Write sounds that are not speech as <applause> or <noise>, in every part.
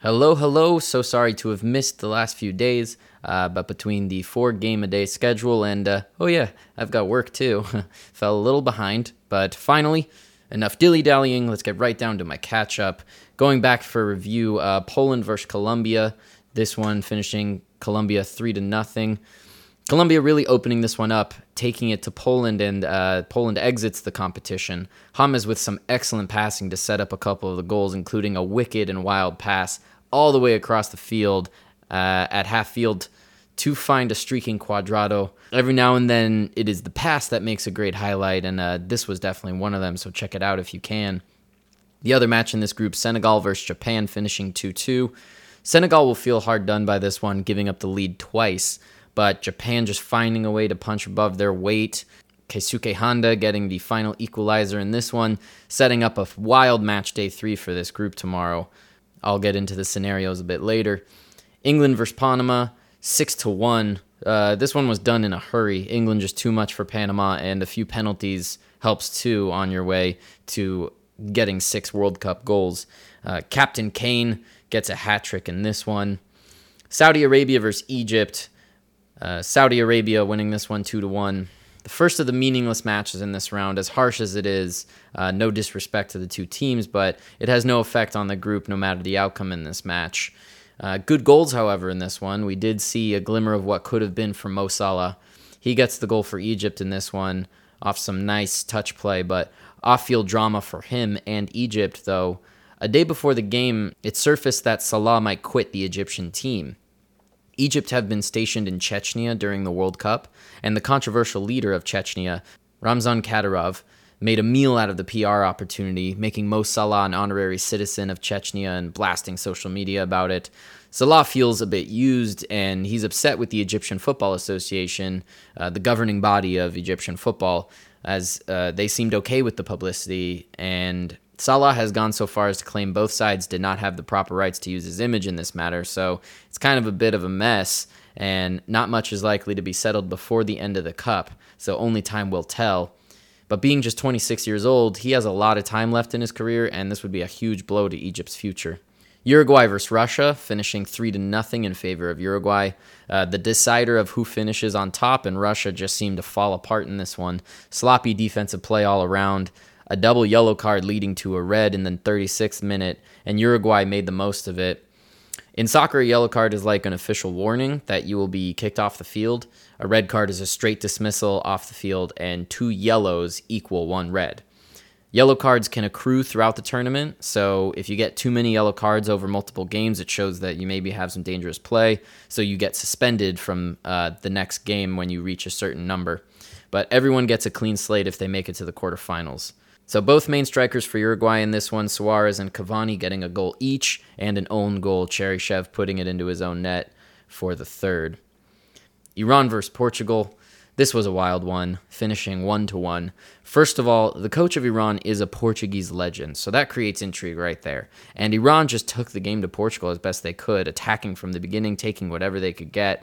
Hello, hello. So sorry to have missed the last few days, uh, but between the four game a day schedule and, uh, oh yeah, I've got work too, <laughs> fell a little behind. But finally, enough dilly dallying. Let's get right down to my catch up. Going back for review, uh, Poland versus Colombia. This one finishing Colombia three to nothing. Colombia really opening this one up, taking it to Poland, and uh, Poland exits the competition. James with some excellent passing to set up a couple of the goals, including a wicked and wild pass all the way across the field uh, at half field to find a streaking Cuadrado. Every now and then, it is the pass that makes a great highlight, and uh, this was definitely one of them, so check it out if you can. The other match in this group, Senegal versus Japan, finishing 2 2. Senegal will feel hard done by this one, giving up the lead twice but Japan just finding a way to punch above their weight. Keisuke Honda getting the final equalizer in this one, setting up a wild match day three for this group tomorrow. I'll get into the scenarios a bit later. England versus Panama, six to one. Uh, this one was done in a hurry. England just too much for Panama, and a few penalties helps too on your way to getting six World Cup goals. Uh, Captain Kane gets a hat trick in this one. Saudi Arabia versus Egypt. Uh, Saudi Arabia winning this one two to one. The first of the meaningless matches in this round, as harsh as it is, uh, no disrespect to the two teams, but it has no effect on the group no matter the outcome in this match. Uh, good goals, however, in this one. We did see a glimmer of what could have been from Mo Salah. He gets the goal for Egypt in this one off some nice touch play, but off field drama for him and Egypt, though. A day before the game, it surfaced that Salah might quit the Egyptian team. Egypt have been stationed in Chechnya during the World Cup, and the controversial leader of Chechnya, Ramzan Kadyrov, made a meal out of the PR opportunity, making Mo Salah an honorary citizen of Chechnya and blasting social media about it. Salah feels a bit used and he's upset with the Egyptian Football Association, uh, the governing body of Egyptian football, as uh, they seemed okay with the publicity and Salah has gone so far as to claim both sides did not have the proper rights to use his image in this matter, so it's kind of a bit of a mess, and not much is likely to be settled before the end of the Cup, so only time will tell. But being just 26 years old, he has a lot of time left in his career, and this would be a huge blow to Egypt's future. Uruguay versus Russia, finishing three to nothing in favor of Uruguay. Uh, the decider of who finishes on top, and Russia just seemed to fall apart in this one. Sloppy defensive play all around a double yellow card leading to a red in the 36th minute, and Uruguay made the most of it. In soccer, a yellow card is like an official warning that you will be kicked off the field. A red card is a straight dismissal off the field, and two yellows equal one red. Yellow cards can accrue throughout the tournament, so if you get too many yellow cards over multiple games, it shows that you maybe have some dangerous play, so you get suspended from uh, the next game when you reach a certain number. But everyone gets a clean slate if they make it to the quarterfinals. So both main strikers for Uruguay in this one, Suarez and Cavani getting a goal each, and an own goal, Cheryshev putting it into his own net for the third. Iran versus Portugal. This was a wild one, finishing one to one. First of all, the coach of Iran is a Portuguese legend, so that creates intrigue right there. And Iran just took the game to Portugal as best they could, attacking from the beginning, taking whatever they could get,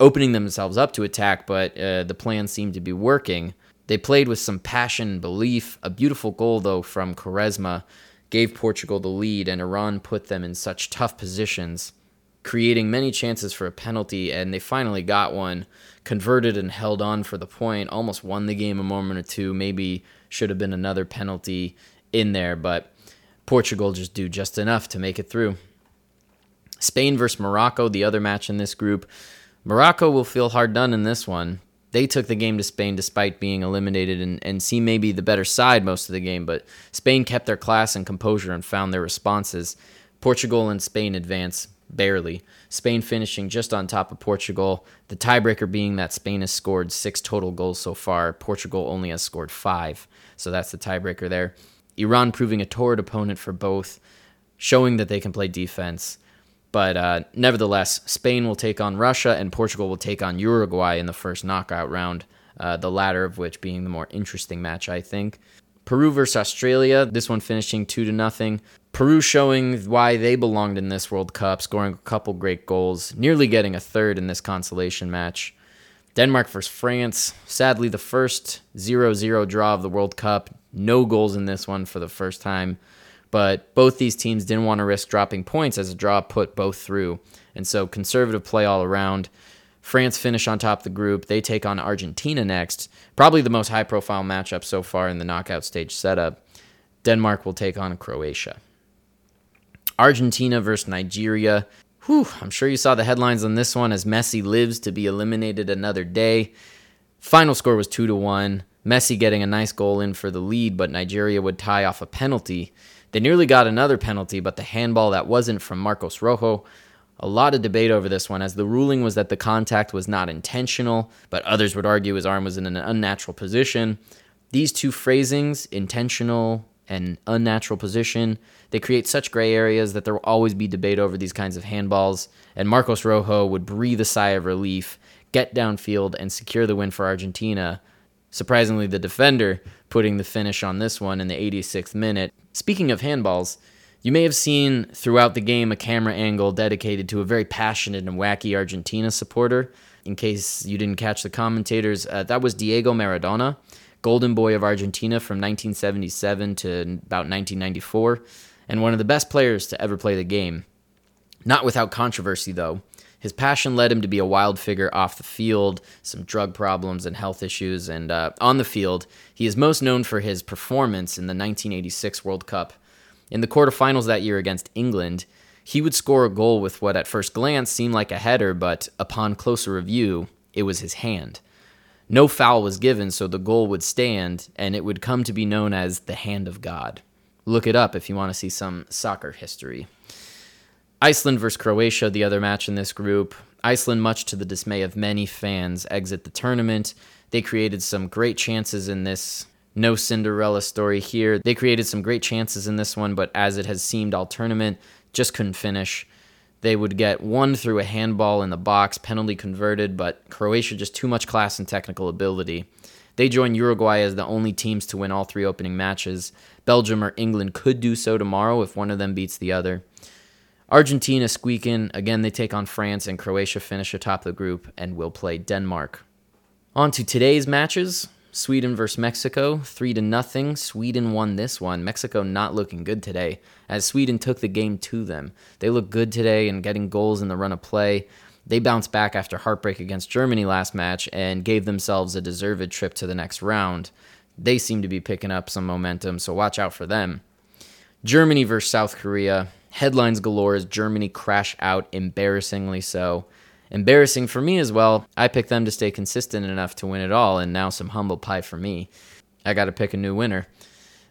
opening themselves up to attack, but uh, the plan seemed to be working. They played with some passion and belief. A beautiful goal, though, from Quaresma gave Portugal the lead, and Iran put them in such tough positions, creating many chances for a penalty, and they finally got one, converted and held on for the point, almost won the game a moment or two, maybe should have been another penalty in there, but Portugal just do just enough to make it through. Spain versus Morocco, the other match in this group. Morocco will feel hard done in this one they took the game to Spain despite being eliminated and, and see maybe the better side most of the game, but Spain kept their class and composure and found their responses. Portugal and Spain advance barely. Spain finishing just on top of Portugal. The tiebreaker being that Spain has scored six total goals so far. Portugal only has scored five. So that's the tiebreaker there. Iran proving a torrid opponent for both, showing that they can play defense. But uh, nevertheless, Spain will take on Russia and Portugal will take on Uruguay in the first knockout round, uh, the latter of which being the more interesting match, I think. Peru versus Australia, this one finishing 2 to nothing. Peru showing why they belonged in this World Cup, scoring a couple great goals, nearly getting a third in this consolation match. Denmark versus France, sadly the first 0 0 draw of the World Cup. No goals in this one for the first time. But both these teams didn't want to risk dropping points as a draw put both through. And so conservative play all around. France finish on top of the group. They take on Argentina next. Probably the most high profile matchup so far in the knockout stage setup. Denmark will take on Croatia. Argentina versus Nigeria. Whew, I'm sure you saw the headlines on this one as Messi lives to be eliminated another day. Final score was 2 to 1. Messi getting a nice goal in for the lead, but Nigeria would tie off a penalty. They nearly got another penalty, but the handball that wasn't from Marcos Rojo. A lot of debate over this one, as the ruling was that the contact was not intentional, but others would argue his arm was in an unnatural position. These two phrasings, intentional and unnatural position, they create such gray areas that there will always be debate over these kinds of handballs. And Marcos Rojo would breathe a sigh of relief, get downfield, and secure the win for Argentina. Surprisingly, the defender putting the finish on this one in the 86th minute. Speaking of handballs, you may have seen throughout the game a camera angle dedicated to a very passionate and wacky Argentina supporter. In case you didn't catch the commentators, uh, that was Diego Maradona, golden boy of Argentina from 1977 to about 1994, and one of the best players to ever play the game. Not without controversy, though. His passion led him to be a wild figure off the field, some drug problems and health issues, and uh, on the field, he is most known for his performance in the 1986 World Cup. In the quarterfinals that year against England, he would score a goal with what at first glance seemed like a header, but upon closer review, it was his hand. No foul was given, so the goal would stand, and it would come to be known as the Hand of God. Look it up if you want to see some soccer history. Iceland versus Croatia, the other match in this group. Iceland, much to the dismay of many fans, exit the tournament. They created some great chances in this. No Cinderella story here. They created some great chances in this one, but as it has seemed all tournament, just couldn't finish. They would get one through a handball in the box, penalty converted, but Croatia just too much class and technical ability. They join Uruguay as the only teams to win all three opening matches. Belgium or England could do so tomorrow if one of them beats the other. Argentina squeaking. Again, they take on France, and Croatia finish atop the group and will play Denmark. On to today's matches. Sweden versus Mexico, 3 to nothing. Sweden won this one. Mexico not looking good today as Sweden took the game to them. They look good today and getting goals in the run of play. They bounced back after heartbreak against Germany last match and gave themselves a deserved trip to the next round. They seem to be picking up some momentum, so watch out for them. Germany versus South Korea. Headlines galore as Germany crash out, embarrassingly so. Embarrassing for me as well. I picked them to stay consistent enough to win it all, and now some humble pie for me. I got to pick a new winner.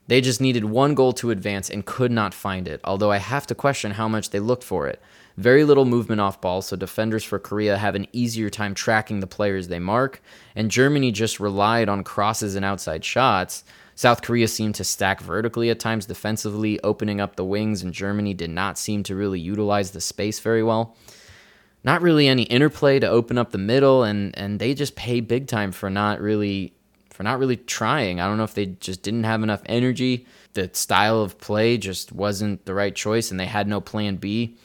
They just needed one goal to advance and could not find it, although I have to question how much they looked for it. Very little movement off ball, so defenders for Korea have an easier time tracking the players they mark, and Germany just relied on crosses and outside shots, South Korea seemed to stack vertically at times defensively, opening up the wings, and Germany did not seem to really utilize the space very well. Not really any interplay to open up the middle, and and they just pay big time for not really for not really trying. I don't know if they just didn't have enough energy. The style of play just wasn't the right choice, and they had no plan B.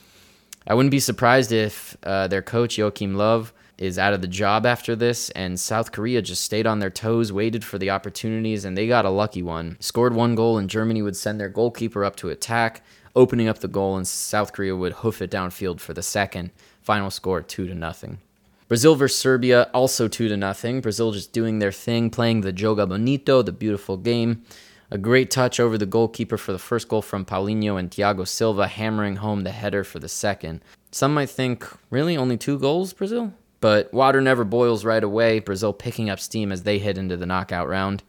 I wouldn't be surprised if uh, their coach Joachim Löw is out of the job after this, and South Korea just stayed on their toes, waited for the opportunities, and they got a lucky one. Scored one goal, and Germany would send their goalkeeper up to attack, opening up the goal, and South Korea would hoof it downfield for the second. Final score two to nothing. Brazil versus Serbia, also two to nothing. Brazil just doing their thing, playing the Joga Bonito, the beautiful game. A great touch over the goalkeeper for the first goal from Paulinho and Thiago Silva hammering home the header for the second. Some might think, really, only two goals, Brazil? But water never boils right away. Brazil picking up steam as they head into the knockout round.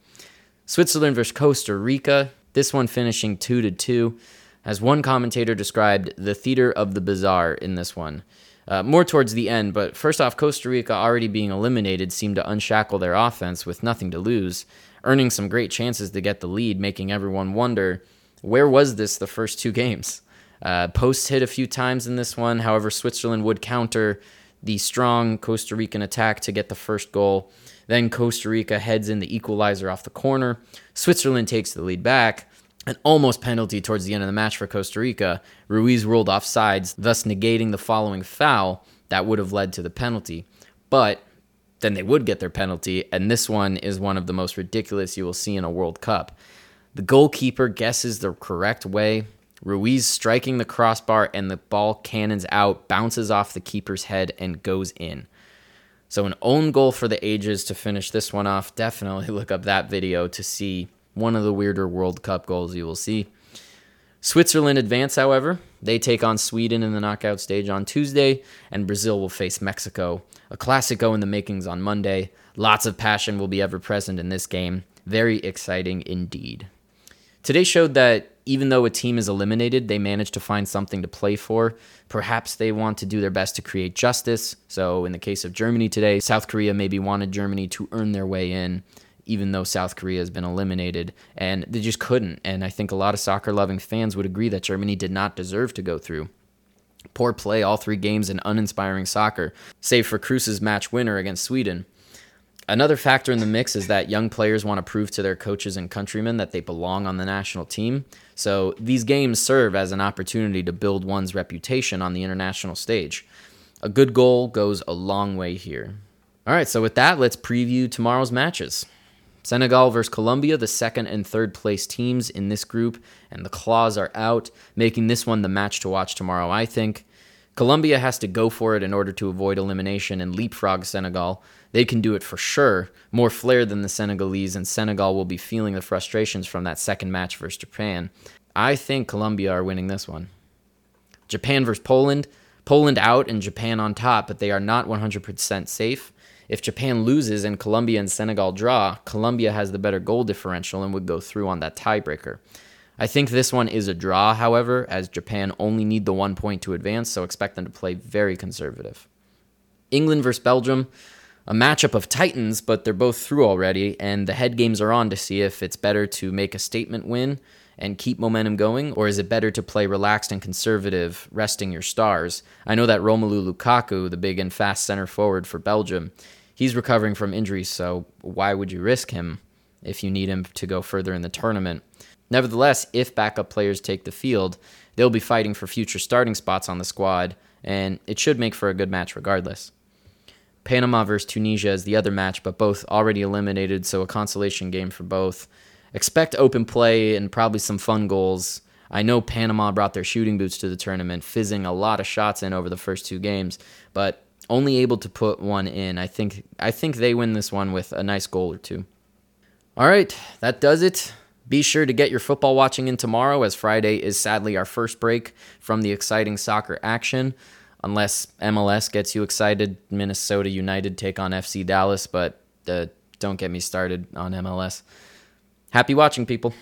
Switzerland versus Costa Rica. This one finishing 2 to 2. As one commentator described, the theater of the bizarre in this one. Uh, more towards the end, but first off, Costa Rica already being eliminated seemed to unshackle their offense with nothing to lose, earning some great chances to get the lead, making everyone wonder where was this the first two games? Uh, post hit a few times in this one, however, Switzerland would counter the strong Costa Rican attack to get the first goal. Then Costa Rica heads in the equalizer off the corner. Switzerland takes the lead back. An almost penalty towards the end of the match for Costa Rica. Ruiz ruled off sides, thus negating the following foul that would have led to the penalty. But then they would get their penalty, and this one is one of the most ridiculous you will see in a World Cup. The goalkeeper guesses the correct way, Ruiz striking the crossbar and the ball cannons out, bounces off the keeper's head, and goes in. So, an own goal for the ages to finish this one off. Definitely look up that video to see one of the weirder World Cup goals you will see. Switzerland advance, however. They take on Sweden in the knockout stage on Tuesday, and Brazil will face Mexico. A Classico in the makings on Monday. Lots of passion will be ever present in this game. Very exciting indeed. Today showed that even though a team is eliminated, they manage to find something to play for. Perhaps they want to do their best to create justice. So, in the case of Germany today, South Korea maybe wanted Germany to earn their way in even though South Korea has been eliminated, and they just couldn't. And I think a lot of soccer loving fans would agree that Germany did not deserve to go through. Poor play all three games and uninspiring soccer, save for Kroos's match winner against Sweden. Another factor in the mix is that young players want to prove to their coaches and countrymen that they belong on the national team. So these games serve as an opportunity to build one's reputation on the international stage. A good goal goes a long way here. All right, so with that, let's preview tomorrow's matches. Senegal versus Colombia, the second and third place teams in this group, and the claws are out, making this one the match to watch tomorrow, I think. Colombia has to go for it in order to avoid elimination and leapfrog Senegal. They can do it for sure, more flair than the Senegalese, and Senegal will be feeling the frustrations from that second match versus Japan. I think Colombia are winning this one. Japan versus Poland. Poland out and Japan on top, but they are not 100% safe. If Japan loses and Colombia and Senegal draw, Colombia has the better goal differential and would go through on that tiebreaker. I think this one is a draw, however, as Japan only need the one point to advance, so expect them to play very conservative. England versus Belgium, a matchup of titans, but they're both through already, and the head games are on to see if it's better to make a statement win and keep momentum going, or is it better to play relaxed and conservative, resting your stars? I know that Romelu Lukaku, the big and fast center forward for Belgium, he's recovering from injuries, so why would you risk him if you need him to go further in the tournament? Nevertheless, if backup players take the field, they'll be fighting for future starting spots on the squad, and it should make for a good match regardless. Panama versus Tunisia is the other match, but both already eliminated, so a consolation game for both. Expect open play and probably some fun goals. I know Panama brought their shooting boots to the tournament, fizzing a lot of shots in over the first two games, but only able to put one in. I think I think they win this one with a nice goal or two. All right, that does it. Be sure to get your football watching in tomorrow, as Friday is sadly our first break from the exciting soccer action. Unless MLS gets you excited, Minnesota United take on FC Dallas, but uh, don't get me started on MLS. Happy watching, people.